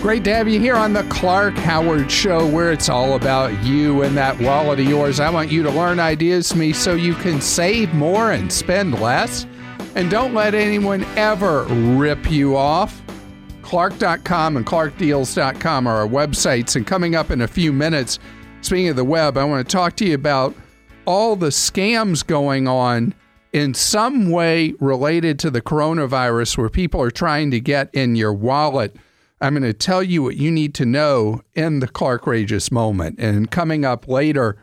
Great to have you here on the Clark Howard Show, where it's all about you and that wallet of yours. I want you to learn ideas from me so you can save more and spend less. And don't let anyone ever rip you off. Clark.com and ClarkDeals.com are our websites. And coming up in a few minutes, speaking of the web, I want to talk to you about all the scams going on in some way related to the coronavirus where people are trying to get in your wallet. I'm going to tell you what you need to know in the Clark Rageous moment. And coming up later,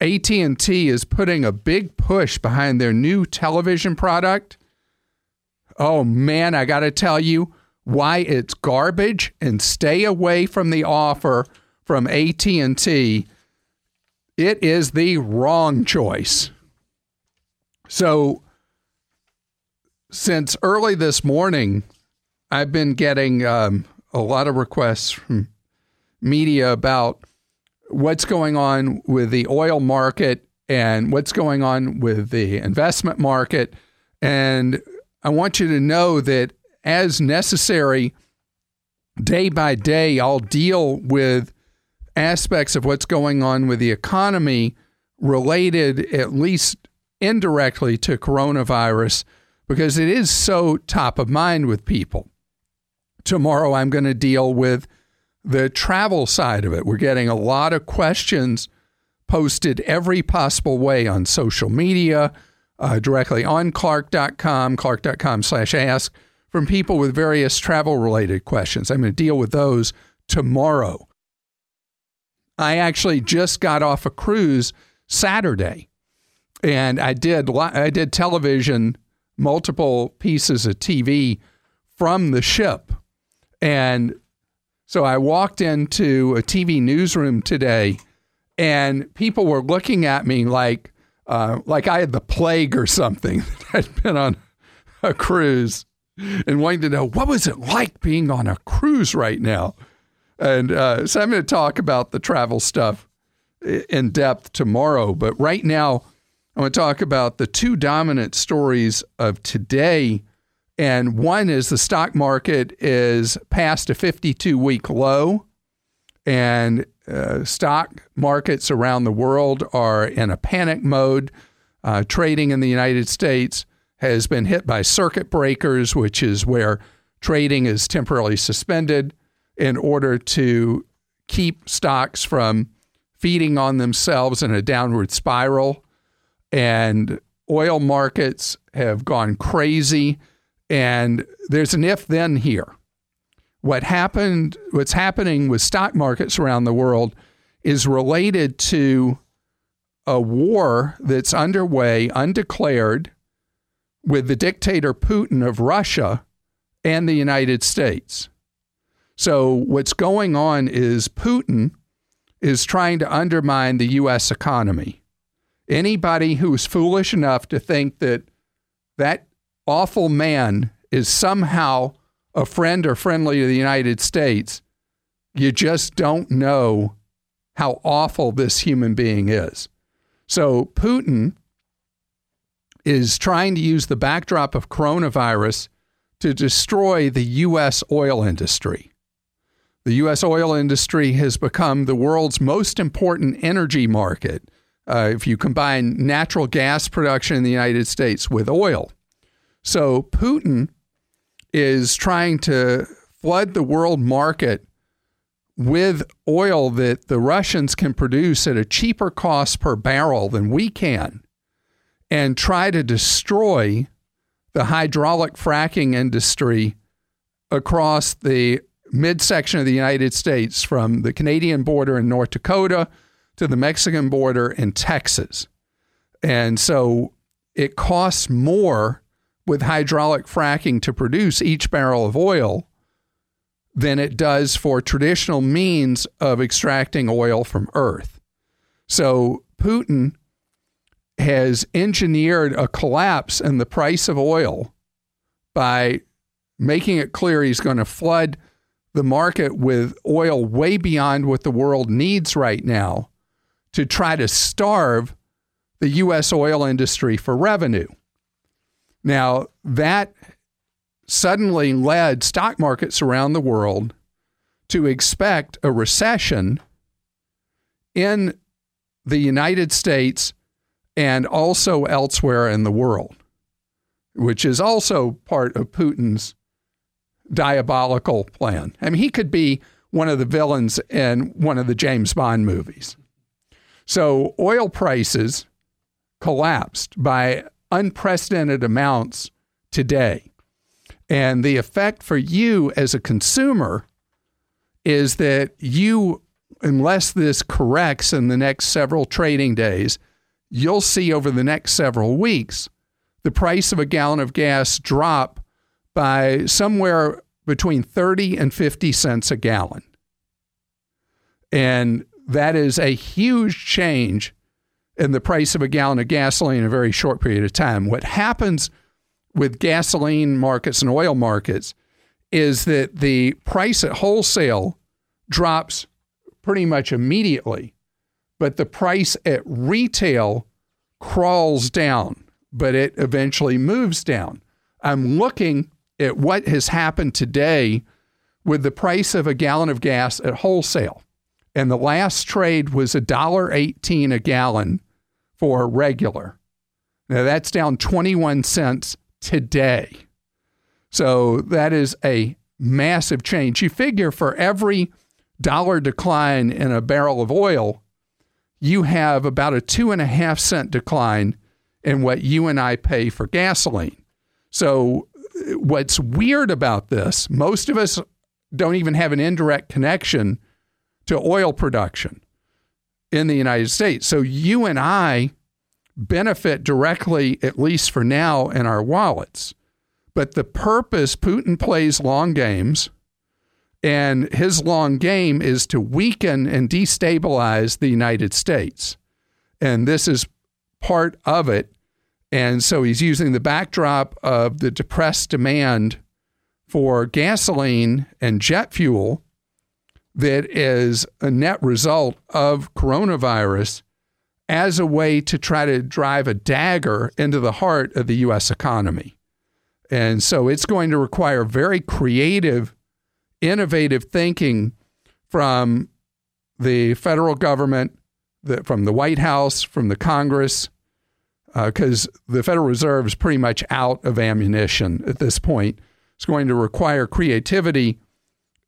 AT&T is putting a big push behind their new television product. Oh man, I got to tell you why it's garbage and stay away from the offer from AT&T. It is the wrong choice. So since early this morning, I've been getting um, a lot of requests from media about what's going on with the oil market and what's going on with the investment market. And I want you to know that as necessary, day by day, I'll deal with aspects of what's going on with the economy related, at least indirectly, to coronavirus because it is so top of mind with people. Tomorrow, I'm going to deal with the travel side of it. We're getting a lot of questions posted every possible way on social media, uh, directly on clark.com, clark.com slash ask, from people with various travel related questions. I'm going to deal with those tomorrow. I actually just got off a cruise Saturday and I did I did television, multiple pieces of TV from the ship. And so I walked into a TV newsroom today, and people were looking at me like uh, like I had the plague or something. That I'd been on a cruise and wanting to know what was it like being on a cruise right now. And uh, so I'm going to talk about the travel stuff in depth tomorrow. But right now, I want to talk about the two dominant stories of today and one is the stock market is past a 52 week low, and uh, stock markets around the world are in a panic mode. Uh, trading in the United States has been hit by circuit breakers, which is where trading is temporarily suspended in order to keep stocks from feeding on themselves in a downward spiral. And oil markets have gone crazy. And there's an if then here. What happened, what's happening with stock markets around the world is related to a war that's underway, undeclared, with the dictator Putin of Russia and the United States. So, what's going on is Putin is trying to undermine the U.S. economy. Anybody who's foolish enough to think that that awful man is somehow a friend or friendly to the United States, you just don't know how awful this human being is. So Putin is trying to use the backdrop of coronavirus to destroy the U.S. oil industry. The U.S. oil industry has become the world's most important energy market. Uh, if you combine natural gas production in the United States with oil, so Putin is trying to flood the world market with oil that the Russians can produce at a cheaper cost per barrel than we can and try to destroy the hydraulic fracking industry across the midsection of the United States from the Canadian border in North Dakota to the Mexican border in Texas. And so it costs more with hydraulic fracking to produce each barrel of oil than it does for traditional means of extracting oil from earth. So Putin has engineered a collapse in the price of oil by making it clear he's going to flood the market with oil way beyond what the world needs right now to try to starve the U.S. oil industry for revenue. Now, that suddenly led stock markets around the world to expect a recession in the United States and also elsewhere in the world, which is also part of Putin's diabolical plan. I mean, he could be one of the villains in one of the James Bond movies. So, oil prices collapsed by unprecedented amounts today. And the effect for you as a consumer is that you, unless this corrects in the next several trading days, you'll see over the next several weeks the price of a gallon of gas drop by somewhere between 30 and 50 cents a gallon. And that is a huge change in the price of a gallon of gasoline in a very short period of time. What happens with gasoline markets and oil markets is that the price at wholesale drops pretty much immediately, but the price at retail crawls down, but it eventually moves down. I'm looking at what has happened today with the price of a gallon of gas at wholesale. And the last trade was $1.18 a gallon for regular. Now that's down 21 cents today. So that is a massive change. You figure for every dollar decline in a barrel of oil, you have about a two and a half cent decline in what you and I pay for gasoline. So what's weird about this, most of us don't even have an indirect connection to oil production in the United States. So you and I benefit directly, at least for now, in our wallets. But the purpose, Putin plays long games, and his long game is to weaken and destabilize the United States. And this is part of it. And so he's using the backdrop of the depressed demand for gasoline and jet fuel that is a net result of coronavirus as a way to try to drive a dagger into the heart of the U.S. economy. And so it's going to require very creative, innovative thinking from the federal government, the, from the White House, from the Congress, because uh, the Federal Reserve is pretty much out of ammunition at this point. It's going to require creativity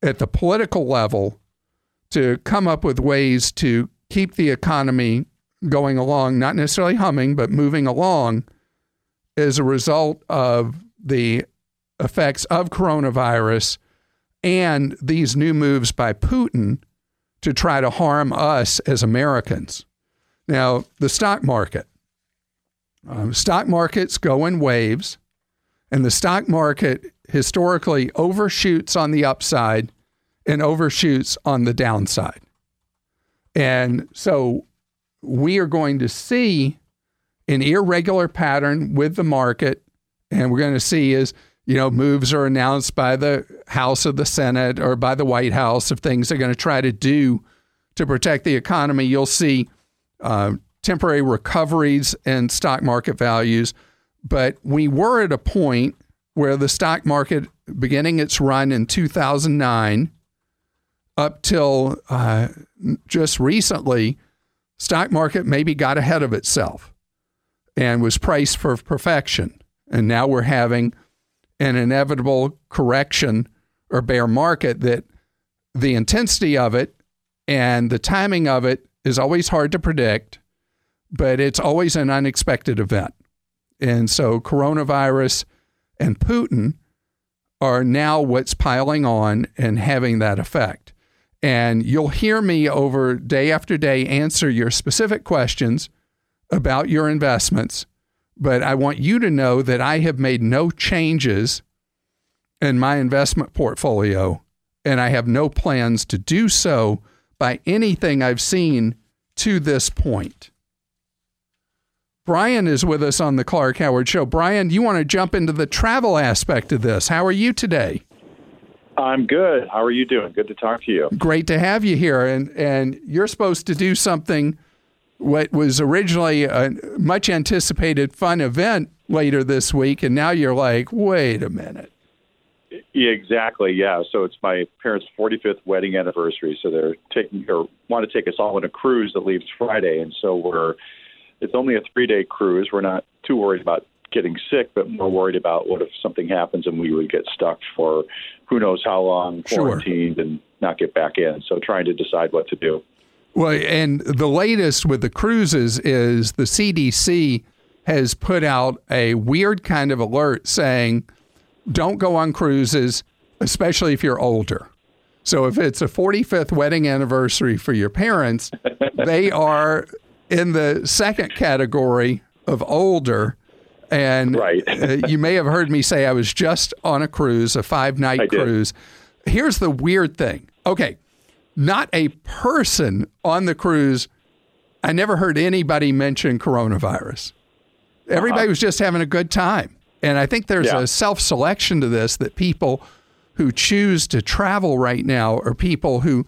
at the political level to come up with ways to keep the economy going along, not necessarily humming, but moving along as a result of the effects of coronavirus and these new moves by Putin to try to harm us as Americans. Now, the stock market. Um, stock markets go in waves, and the stock market historically overshoots on the upside and overshoots on the downside. And so we are going to see an irregular pattern with the market, and we're going to see is you know moves are announced by the House of the Senate or by the White House of things they're going to try to do to protect the economy. You'll see uh, temporary recoveries in stock market values, but we were at a point where the stock market, beginning its run in 2009 up till uh, just recently, stock market maybe got ahead of itself and was priced for perfection. And now we're having an inevitable correction or bear market that the intensity of it and the timing of it is always hard to predict, but it's always an unexpected event. And so coronavirus and Putin are now what's piling on and having that effect. And you'll hear me over day after day answer your specific questions about your investments. But I want you to know that I have made no changes in my investment portfolio, and I have no plans to do so by anything I've seen to this point. Brian is with us on the Clark Howard Show. Brian, you want to jump into the travel aspect of this? How are you today? I'm good. How are you doing? Good to talk to you. Great to have you here. And and you're supposed to do something what was originally a much anticipated fun event later this week and now you're like, "Wait a minute." Exactly. Yeah. So it's my parents' 45th wedding anniversary. So they're taking or want to take us all on a cruise that leaves Friday, and so we're. It's only a three-day cruise. We're not too worried about getting sick, but more worried about what if something happens and we would get stuck for who knows how long, quarantined, sure. and not get back in. So trying to decide what to do. Well, and the latest with the cruises is the CDC has put out a weird kind of alert saying don't go on cruises, especially if you're older. So if it's a 45th wedding anniversary for your parents, they are in the second category of older. And right. uh, you may have heard me say I was just on a cruise, a five night cruise. Here's the weird thing. Okay, not a person on the cruise. I never heard anybody mention coronavirus. Everybody uh-huh. was just having a good time. And I think there's yeah. a self selection to this that people who choose to travel right now are people who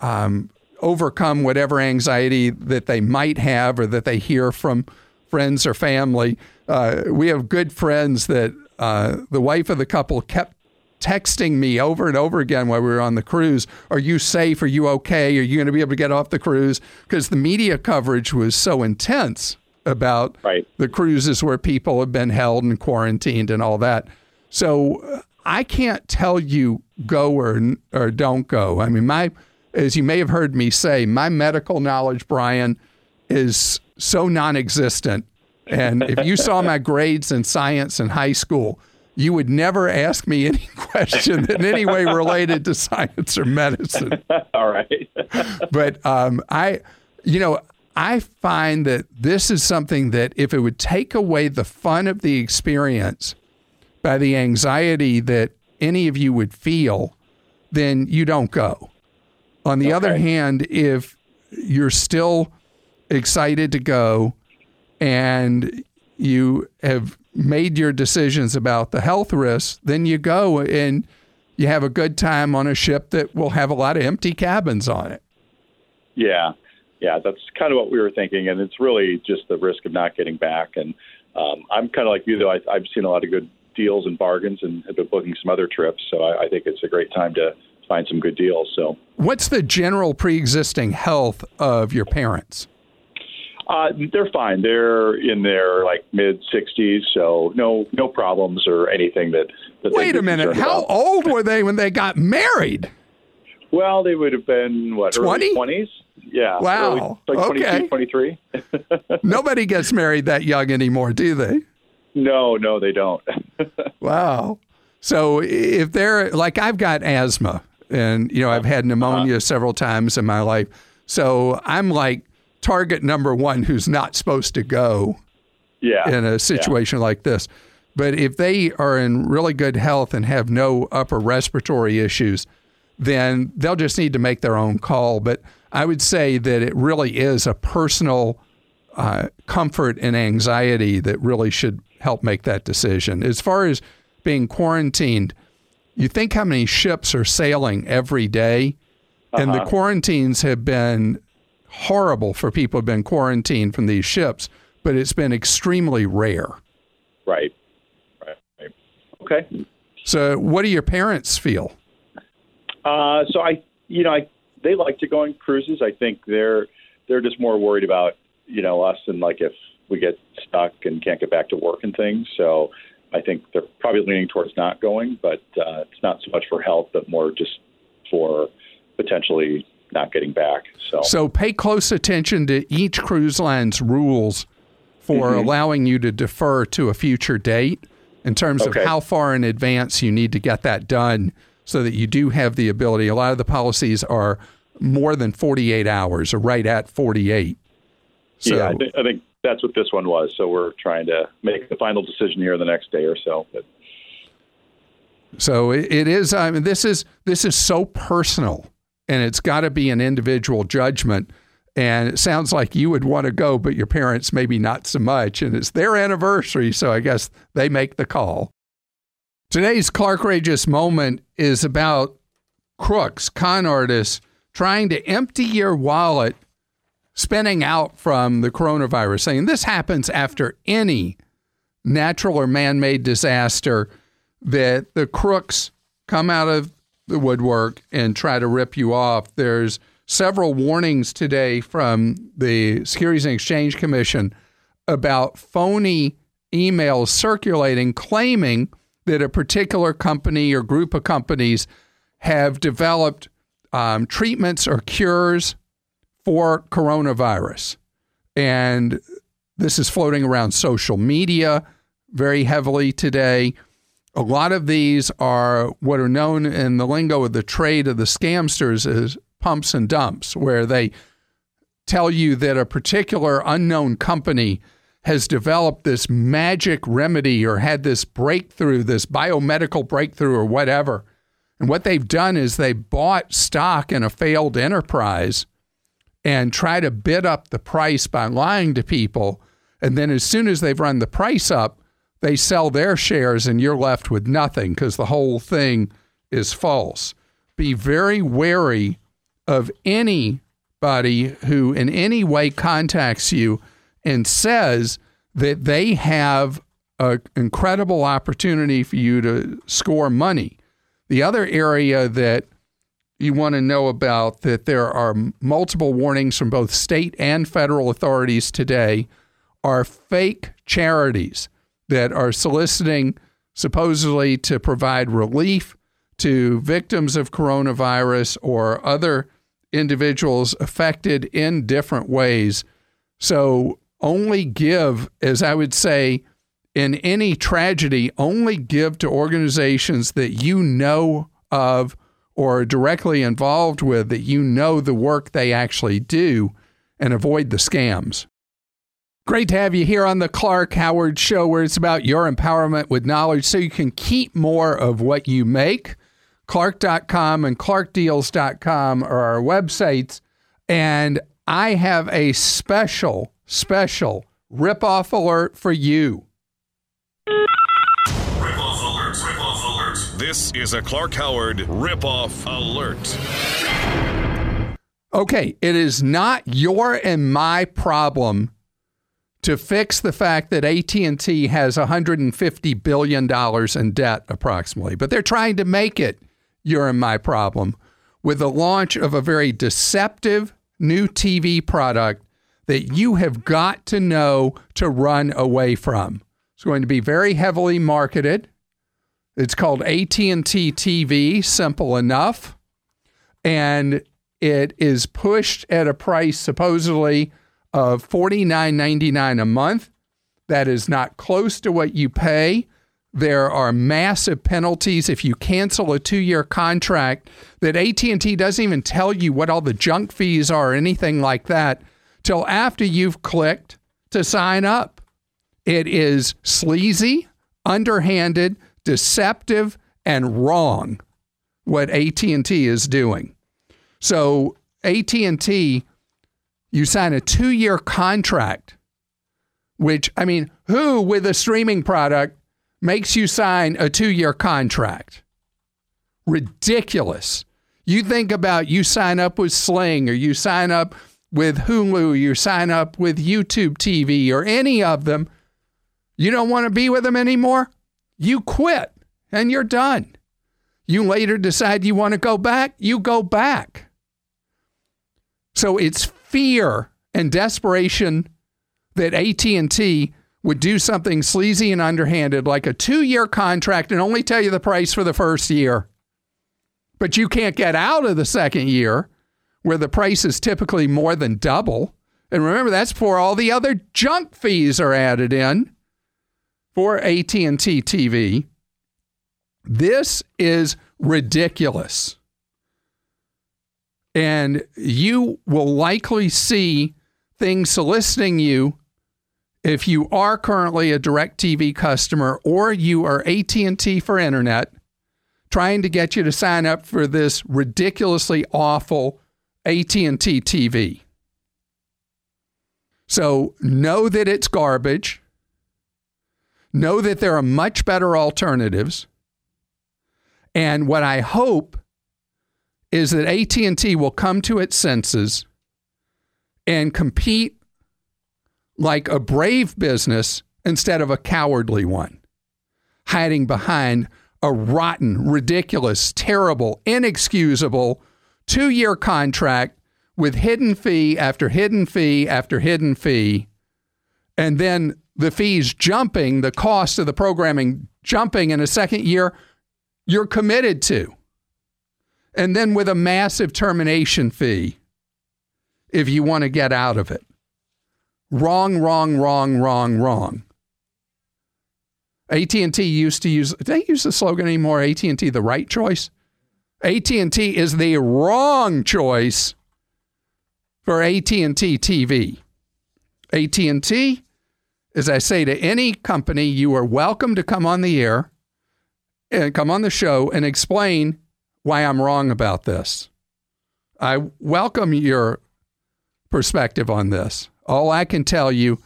um, overcome whatever anxiety that they might have or that they hear from friends or family. Uh, we have good friends that uh, the wife of the couple kept texting me over and over again while we were on the cruise Are you safe? Are you okay? Are you going to be able to get off the cruise? Because the media coverage was so intense about right. the cruises where people have been held and quarantined and all that. So uh, I can't tell you go or or don't go. I mean, my as you may have heard me say, my medical knowledge, Brian, is so non-existent. And if you saw my grades in science in high school, you would never ask me any question in any way related to science or medicine. All right. but um, I, you know, I find that this is something that if it would take away the fun of the experience by the anxiety that any of you would feel, then you don't go. On the okay. other hand, if you're still excited to go and you have made your decisions about the health risks, then you go and you have a good time on a ship that will have a lot of empty cabins on it. Yeah yeah, that's kind of what we were thinking, and it's really just the risk of not getting back. And um, I'm kind of like you, though. I, I've seen a lot of good deals and bargains, and have been booking some other trips. So I, I think it's a great time to find some good deals. So, what's the general pre-existing health of your parents? Uh, they're fine. They're in their like mid 60s, so no no problems or anything that. that Wait a minute. How about. old were they when they got married? Well, they would have been what 20? 20s. Yeah. Wow. Early, like okay. 23. Nobody gets married that young anymore, do they? No, no, they don't. wow. So if they're like, I've got asthma and, you know, I've had pneumonia uh-huh. several times in my life. So I'm like target number one who's not supposed to go yeah. in a situation yeah. like this. But if they are in really good health and have no upper respiratory issues, then they'll just need to make their own call. But I would say that it really is a personal uh, comfort and anxiety that really should help make that decision. As far as being quarantined, you think how many ships are sailing every day, uh-huh. and the uh-huh. quarantines have been horrible for people who've been quarantined from these ships, but it's been extremely rare. Right. Right. right. Okay. So, what do your parents feel? Uh, so I, you know, I they like to go on cruises. I think they're they're just more worried about you know us and like if we get stuck and can't get back to work and things. So I think they're probably leaning towards not going, but uh, it's not so much for health, but more just for potentially not getting back. So so pay close attention to each cruise line's rules for mm-hmm. allowing you to defer to a future date in terms okay. of how far in advance you need to get that done so that you do have the ability. A lot of the policies are more than 48 hours or right at 48. So, yeah, I, th- I think that's what this one was. So we're trying to make the final decision here the next day or so. But. So it, is. I mean, this is this is so personal, and it's got to be an individual judgment. And it sounds like you would want to go, but your parents maybe not so much. And it's their anniversary, so I guess they make the call. Today's Clark Rageous moment is about crooks, con artists trying to empty your wallet, spinning out from the coronavirus, saying this happens after any natural or man made disaster that the crooks come out of the woodwork and try to rip you off. There's several warnings today from the Securities and Exchange Commission about phony emails circulating claiming that a particular company or group of companies have developed um, treatments or cures for coronavirus. And this is floating around social media very heavily today. A lot of these are what are known in the lingo of the trade of the scamsters as pumps and dumps, where they tell you that a particular unknown company has developed this magic remedy or had this breakthrough, this biomedical breakthrough or whatever. And what they've done is they bought stock in a failed enterprise and try to bid up the price by lying to people. And then as soon as they've run the price up, they sell their shares and you're left with nothing because the whole thing is false. Be very wary of anybody who in any way contacts you and says that they have an incredible opportunity for you to score money. The other area that you want to know about that there are multiple warnings from both state and federal authorities today are fake charities that are soliciting supposedly to provide relief to victims of coronavirus or other individuals affected in different ways. So only give, as I would say, in any tragedy, only give to organizations that you know of or directly involved with, that you know the work they actually do, and avoid the scams. Great to have you here on the Clark Howard Show, where it's about your empowerment with knowledge so you can keep more of what you make. Clark.com and ClarkDeals.com are our websites. And I have a special special rip-off alert for you. This is a Clark Howard rip-off alert. Okay, it is not your and my problem to fix the fact that AT&T has 150 billion dollars in debt approximately, but they're trying to make it your and my problem with the launch of a very deceptive new TV product that you have got to know to run away from. It's going to be very heavily marketed. It's called AT&T TV, simple enough. And it is pushed at a price supposedly of $49.99 a month. That is not close to what you pay. There are massive penalties if you cancel a 2-year contract that AT&T doesn't even tell you what all the junk fees are or anything like that till after you've clicked to sign up. It is sleazy, underhanded, deceptive, and wrong what AT&T is doing. So AT&T you sign a 2-year contract which I mean, who with a streaming product makes you sign a 2-year contract? Ridiculous. You think about you sign up with Sling or you sign up with Hulu, you sign up with YouTube TV or any of them, you don't want to be with them anymore, you quit and you're done. You later decide you want to go back, you go back. So it's fear and desperation that AT&T would do something sleazy and underhanded like a 2-year contract and only tell you the price for the first year. But you can't get out of the second year where the price is typically more than double. And remember, that's before all the other junk fees are added in for AT&T TV. This is ridiculous. And you will likely see things soliciting you if you are currently a DirecTV customer or you are AT&T for internet trying to get you to sign up for this ridiculously awful AT&T TV. So know that it's garbage. Know that there are much better alternatives. And what I hope is that AT&T will come to its senses and compete like a brave business instead of a cowardly one, hiding behind a rotten, ridiculous, terrible, inexcusable two year contract with hidden fee after hidden fee after hidden fee, and then the fees jumping, the cost of the programming jumping in a second year, you're committed to. And then with a massive termination fee if you want to get out of it. Wrong, wrong, wrong, wrong, wrong. AT&T used to use they use the slogan anymore AT&T the right choice? AT&T is the wrong choice for AT&T TV. AT&T as I say to any company, you are welcome to come on the air and come on the show and explain why I'm wrong about this. I welcome your perspective on this. All I can tell you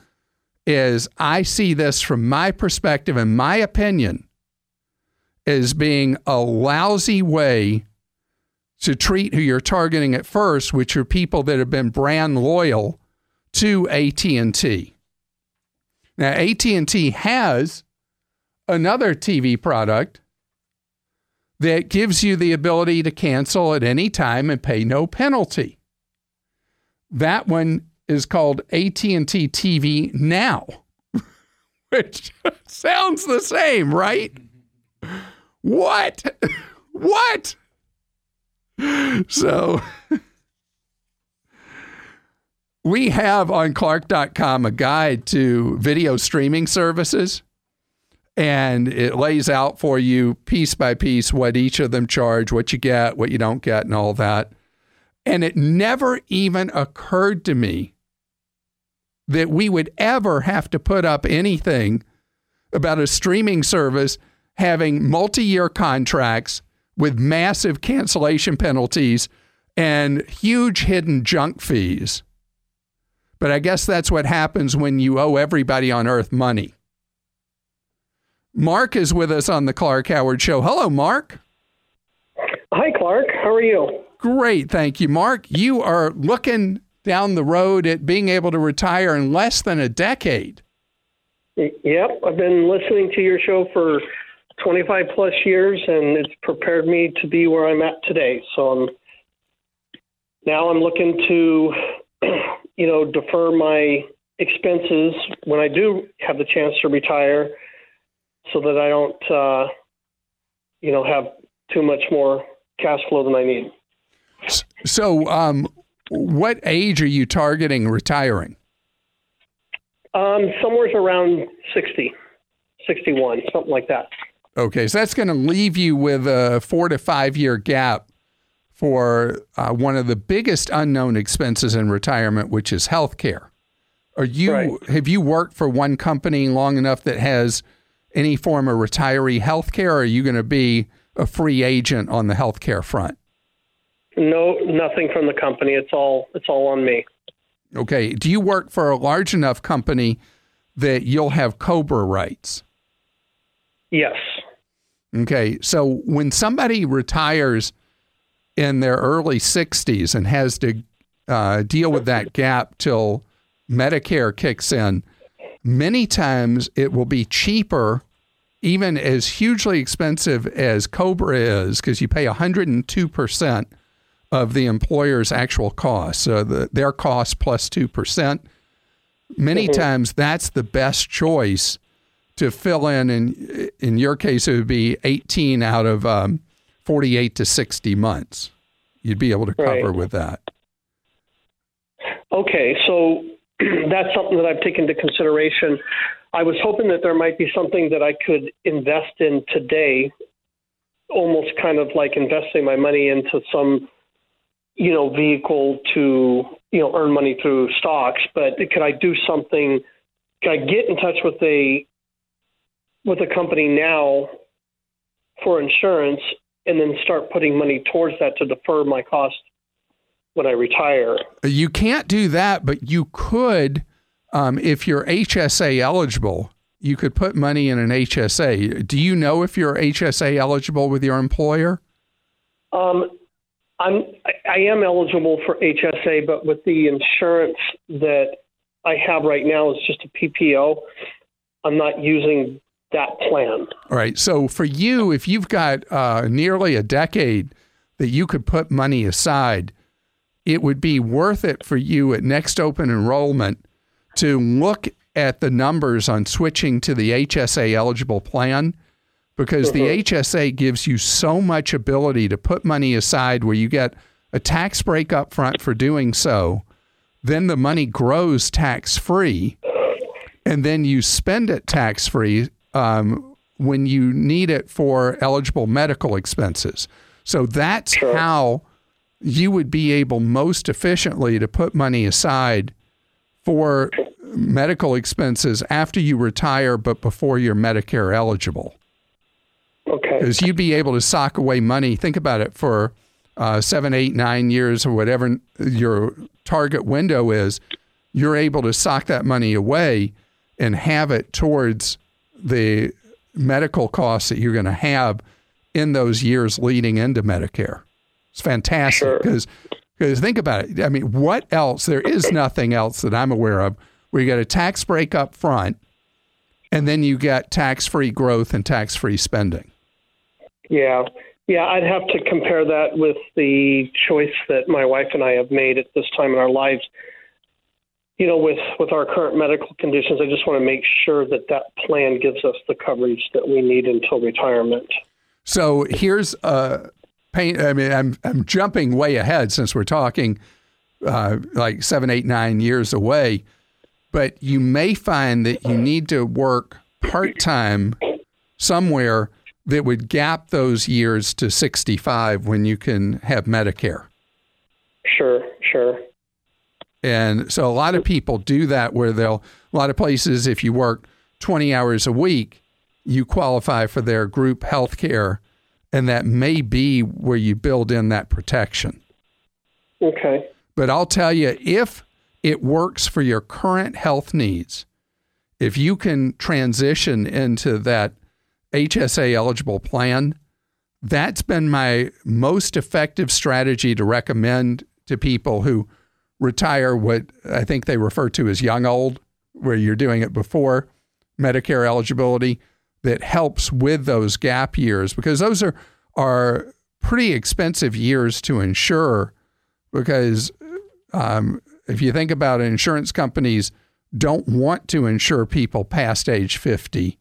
is I see this from my perspective and my opinion as being a lousy way to treat who you're targeting at first, which are people that have been brand loyal to AT&T. Now AT&T has another TV product that gives you the ability to cancel at any time and pay no penalty. That one is called AT&T TV Now, which sounds the same, right? What? What? So we have on Clark.com a guide to video streaming services, and it lays out for you piece by piece what each of them charge, what you get, what you don't get, and all that. And it never even occurred to me that we would ever have to put up anything about a streaming service having multi year contracts with massive cancellation penalties and huge hidden junk fees. But I guess that's what happens when you owe everybody on earth money. Mark is with us on the Clark Howard Show. Hello, Mark. Hi, Clark. How are you? Great. Thank you, Mark. You are looking down the road at being able to retire in less than a decade. Yep. I've been listening to your show for 25 plus years, and it's prepared me to be where I'm at today. So I'm now I'm looking to you know, defer my expenses when I do have the chance to retire so that I don't, uh, you know, have too much more cash flow than I need. So, um, what age are you targeting retiring? Um, somewhere around 60, 61, something like that. Okay, so that's going to leave you with a four to five year gap for uh, one of the biggest unknown expenses in retirement, which is health care. Are you right. have you worked for one company long enough that has any form of retiree health care, or are you going to be a free agent on the health care front? No, nothing from the company. It's all it's all on me. Okay. Do you work for a large enough company that you'll have COBRA rights? Yes. Okay. So when somebody retires in their early 60s and has to uh, deal with that gap till Medicare kicks in, many times it will be cheaper, even as hugely expensive as Cobra is, because you pay 102% of the employer's actual cost. So the, their cost plus 2%. Many mm-hmm. times that's the best choice to fill in. And in your case, it would be 18 out of um, 48 to 60 months. You'd be able to cover right. with that. Okay, so that's something that I've taken into consideration. I was hoping that there might be something that I could invest in today, almost kind of like investing my money into some, you know, vehicle to, you know, earn money through stocks. But could I do something? Could I get in touch with a with a company now for insurance and then start putting money towards that to defer my cost when I retire. You can't do that, but you could, um, if you're HSA eligible, you could put money in an HSA. Do you know if you're HSA eligible with your employer? Um, I'm I am eligible for HSA, but with the insurance that I have right now is just a PPO. I'm not using that plan. All right. So for you, if you've got uh, nearly a decade that you could put money aside, it would be worth it for you at next open enrollment to look at the numbers on switching to the HSA eligible plan because the HSA gives you so much ability to put money aside where you get a tax break up front for doing so. Then the money grows tax free, and then you spend it tax free um, when you need it for eligible medical expenses. So that's how you would be able most efficiently to put money aside for medical expenses after you retire, but before you're Medicare eligible. Okay. Because you'd be able to sock away money. Think about it for uh, seven, eight, nine years or whatever your target window is. You're able to sock that money away and have it towards the medical costs that you're going to have in those years leading into Medicare. It's fantastic Sure. because because think about it. I mean, what else? There is nothing else that I'm aware of where you get a tax break up front, and then you get tax free growth and tax free spending. Yeah. Yeah, I'd have to compare that with the choice that my wife and I have made at this time in our lives. You know, with with our current medical conditions, I just want to make sure that that plan gives us the coverage that we need until retirement. So here's a pain. I mean, I'm I'm jumping way ahead since we're talking uh, like seven, eight, nine years away. But you may find that you need to work part time somewhere that would gap those years to 65 when you can have Medicare. Sure, sure. And so a lot of people do that where they'll, a lot of places, if you work 20 hours a week, you qualify for their group health care. And that may be where you build in that protection. Okay. But I'll tell you, if it works for your current health needs, if you can transition into that HSA eligible plan, that's been my most effective strategy to recommend to people who retire what I think they refer to as young old, where you're doing it before Medicare eligibility, that helps with those gap years because those are are pretty expensive years to insure because um, if you think about it, insurance companies don't want to insure people past age 50.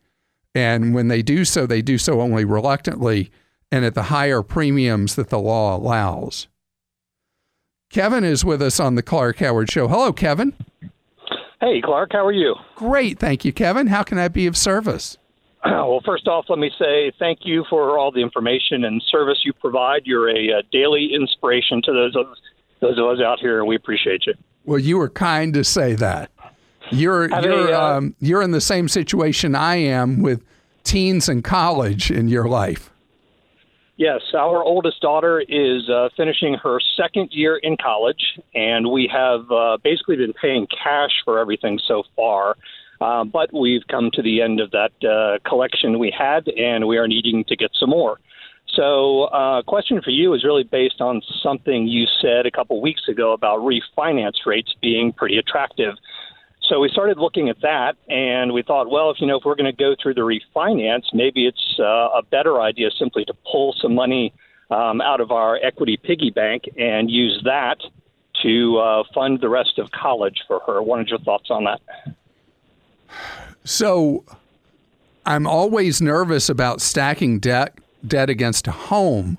And when they do so, they do so only reluctantly and at the higher premiums that the law allows. Kevin is with us on the Clark Howard Show. Hello, Kevin. Hey, Clark, how are you? Great. Thank you, Kevin. How can I be of service? Well, first off, let me say thank you for all the information and service you provide. You're a, uh daily inspiration to those of, those of us out here, and we appreciate you. Well, you were kind to say that. You're Have you're a, uh, um, you're in the same situation I am with teens in college in your life. Yes, our oldest daughter is uh, finishing her second year in college, and we have uh, basically been paying cash for everything so far. Uh, but we've come to the end of that uh, collection we had, and we are needing to get some more. So, uh, question for you is really based on something you said a couple weeks ago about refinance rates being pretty attractive. So we started looking at that, and we thought, well, if you know, if we're going to go through the refinance, maybe it's uh, a better idea simply to pull some money um, out of our equity piggy bank and use that to uh, fund the rest of college for her. What are your thoughts on that? So I'm always nervous about stacking debt debt against a home.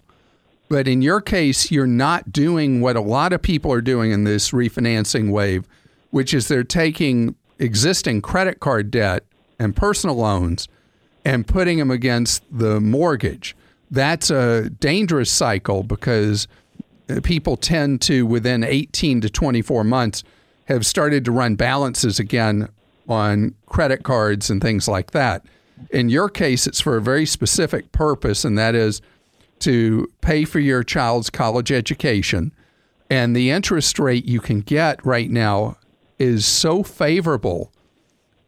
But in your case, you're not doing what a lot of people are doing in this refinancing wave, which is they're taking existing credit card debt and personal loans and putting them against the mortgage. That's a dangerous cycle because people tend to, within 18 to 24 months, have started to run balances again on credit cards and things like that. In your case, it's for a very specific purpose, and that is to pay for your child's college education. And the interest rate you can get right now is so favorable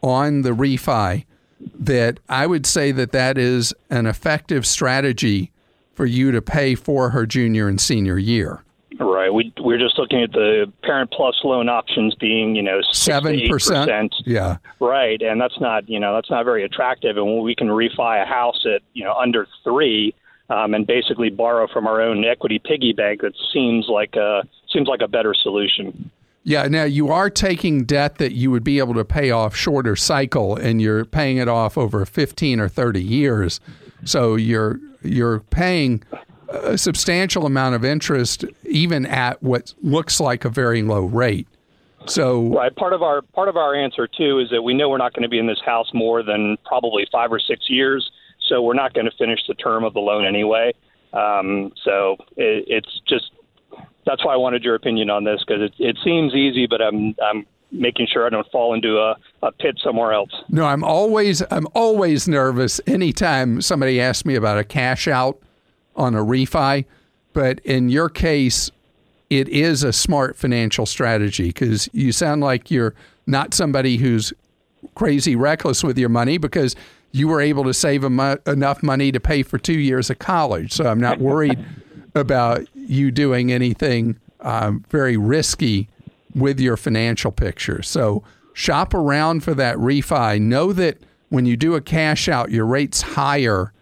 on the refi that I would say that that is an effective strategy for you to pay for her junior and senior year. Right. We we're just looking at the Parent Plus loan options being, you know, seven percent. Yeah. Right, and that's not, you know, that's not very attractive. And when we can refi a house at, you know, under three, um, and basically borrow from our own equity piggy bank, that seems like a seems like a better solution. Yeah. Now you are taking debt that you would be able to pay off shorter cycle, and you're paying it off over fifteen or thirty years. So you're you're paying a substantial amount of interest, even at what looks like a very low rate. So, right. Part of our part of our answer too is that we know we're not going to be in this house more than probably five or six years, so we're not going to finish the term of the loan anyway. Um, so it, it's just that's why I wanted your opinion on this because it, it seems easy, but I'm I'm making sure I don't fall into a, a pit somewhere else. No, I'm always I'm always nervous anytime somebody asks me about a cash out on a refi, but in your case, it is a smart financial strategy because you sound like you're not somebody who's crazy reckless with your money because you were able to save enough money to pay for two years of college. So I'm not worried about you doing anything um, very risky with your financial picture. So shop around for that refi. Know that when you do a cash out, your rate's higher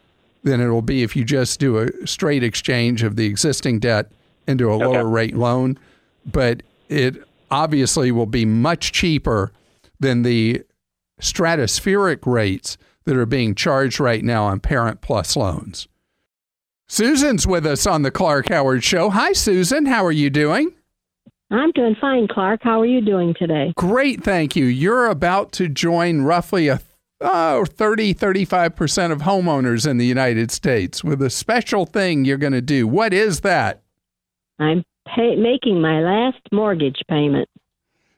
than it will be if you just do a straight exchange of the existing debt into a okay. lower rate loan. But it obviously will be much cheaper than the stratospheric rates that are being charged right now on Parent Plus loans. Susan's with us on the Clark Howard Show. Hi, Susan. How are you doing? I'm doing fine, Clark. How are you doing today? Great, thank you. You're about to join roughly a oh, 30, 35% of homeowners in the United States with a special thing you're going to do. What is that? I'm pay- making my last mortgage payment.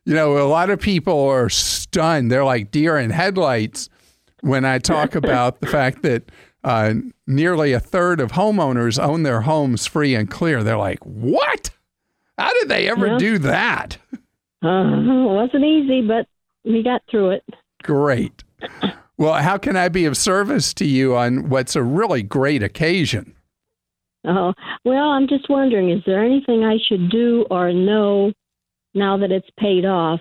You know, a lot of people are stunned. They're like deer in headlights when I talk about the fact that uh, nearly a third of homeowners own their homes free and clear. They're like, what? How did they ever yeah. do that? Uh, it wasn't easy, but we got through it. Great. Well, how can I be of service to you on what's a really great occasion? Oh, well, I'm just wondering is there anything I should do or know now that it's paid off?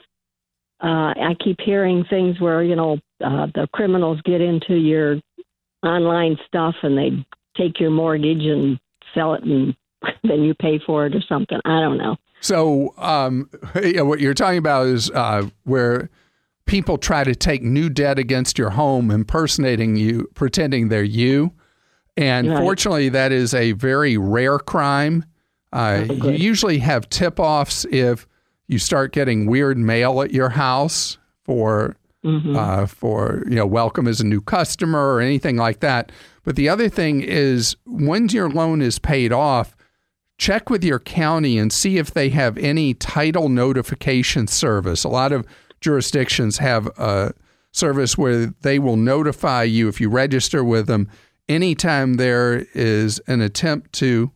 Uh, I keep hearing things where, you know, uh, the criminals get into your online stuff and they take your mortgage and sell it and then you pay for it or something. I don't know. So, um, yeah, what you're talking about is uh, where people try to take new debt against your home, impersonating you, pretending they're you. And right. fortunately, that is a very rare crime. Uh, oh, you usually have tip offs if you start getting weird mail at your house for mm-hmm. uh, for you know welcome as a new customer or anything like that. But the other thing is when your loan is paid off, check with your county and see if they have any title notification service. A lot of jurisdictions have a service where they will notify you if you register with them anytime there is an attempt to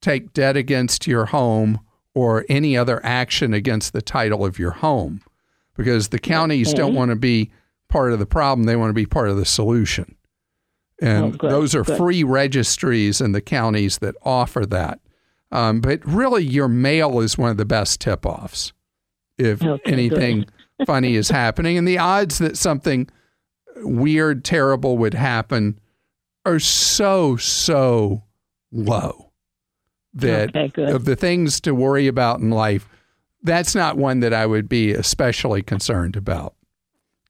take debt against your home or any other action against the title of your home because the counties okay. don't want to be part of the problem they want to be part of the solution and oh, those are good. free registries in the counties that offer that um, but really your mail is one of the best tip-offs if okay, anything funny is happening. And the odds that something weird, terrible would happen are so, so low that okay, of the things to worry about in life, that's not one that I would be especially concerned about.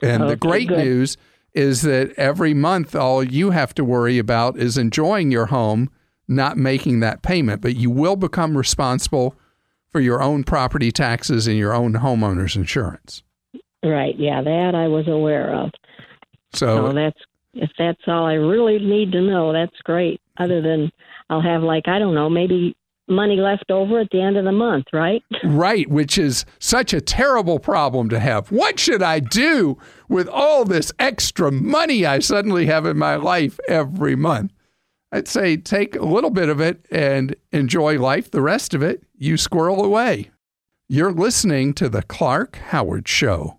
And okay, the great good. news is that every month, all you have to worry about is enjoying your home, not making that payment. But you will become responsible for your own property taxes and your own homeowner's insurance. Right. Yeah, that I was aware of. So, so that's if that's all I really need to know, that's great. Other than I'll have like I don't know, maybe money left over at the end of the month, right? Right, which is such a terrible problem to have. What should I do with all this extra money I suddenly have in my life every month? I'd say take a little bit of it and enjoy life. The rest of it, you squirrel away. You're listening to The Clark Howard Show.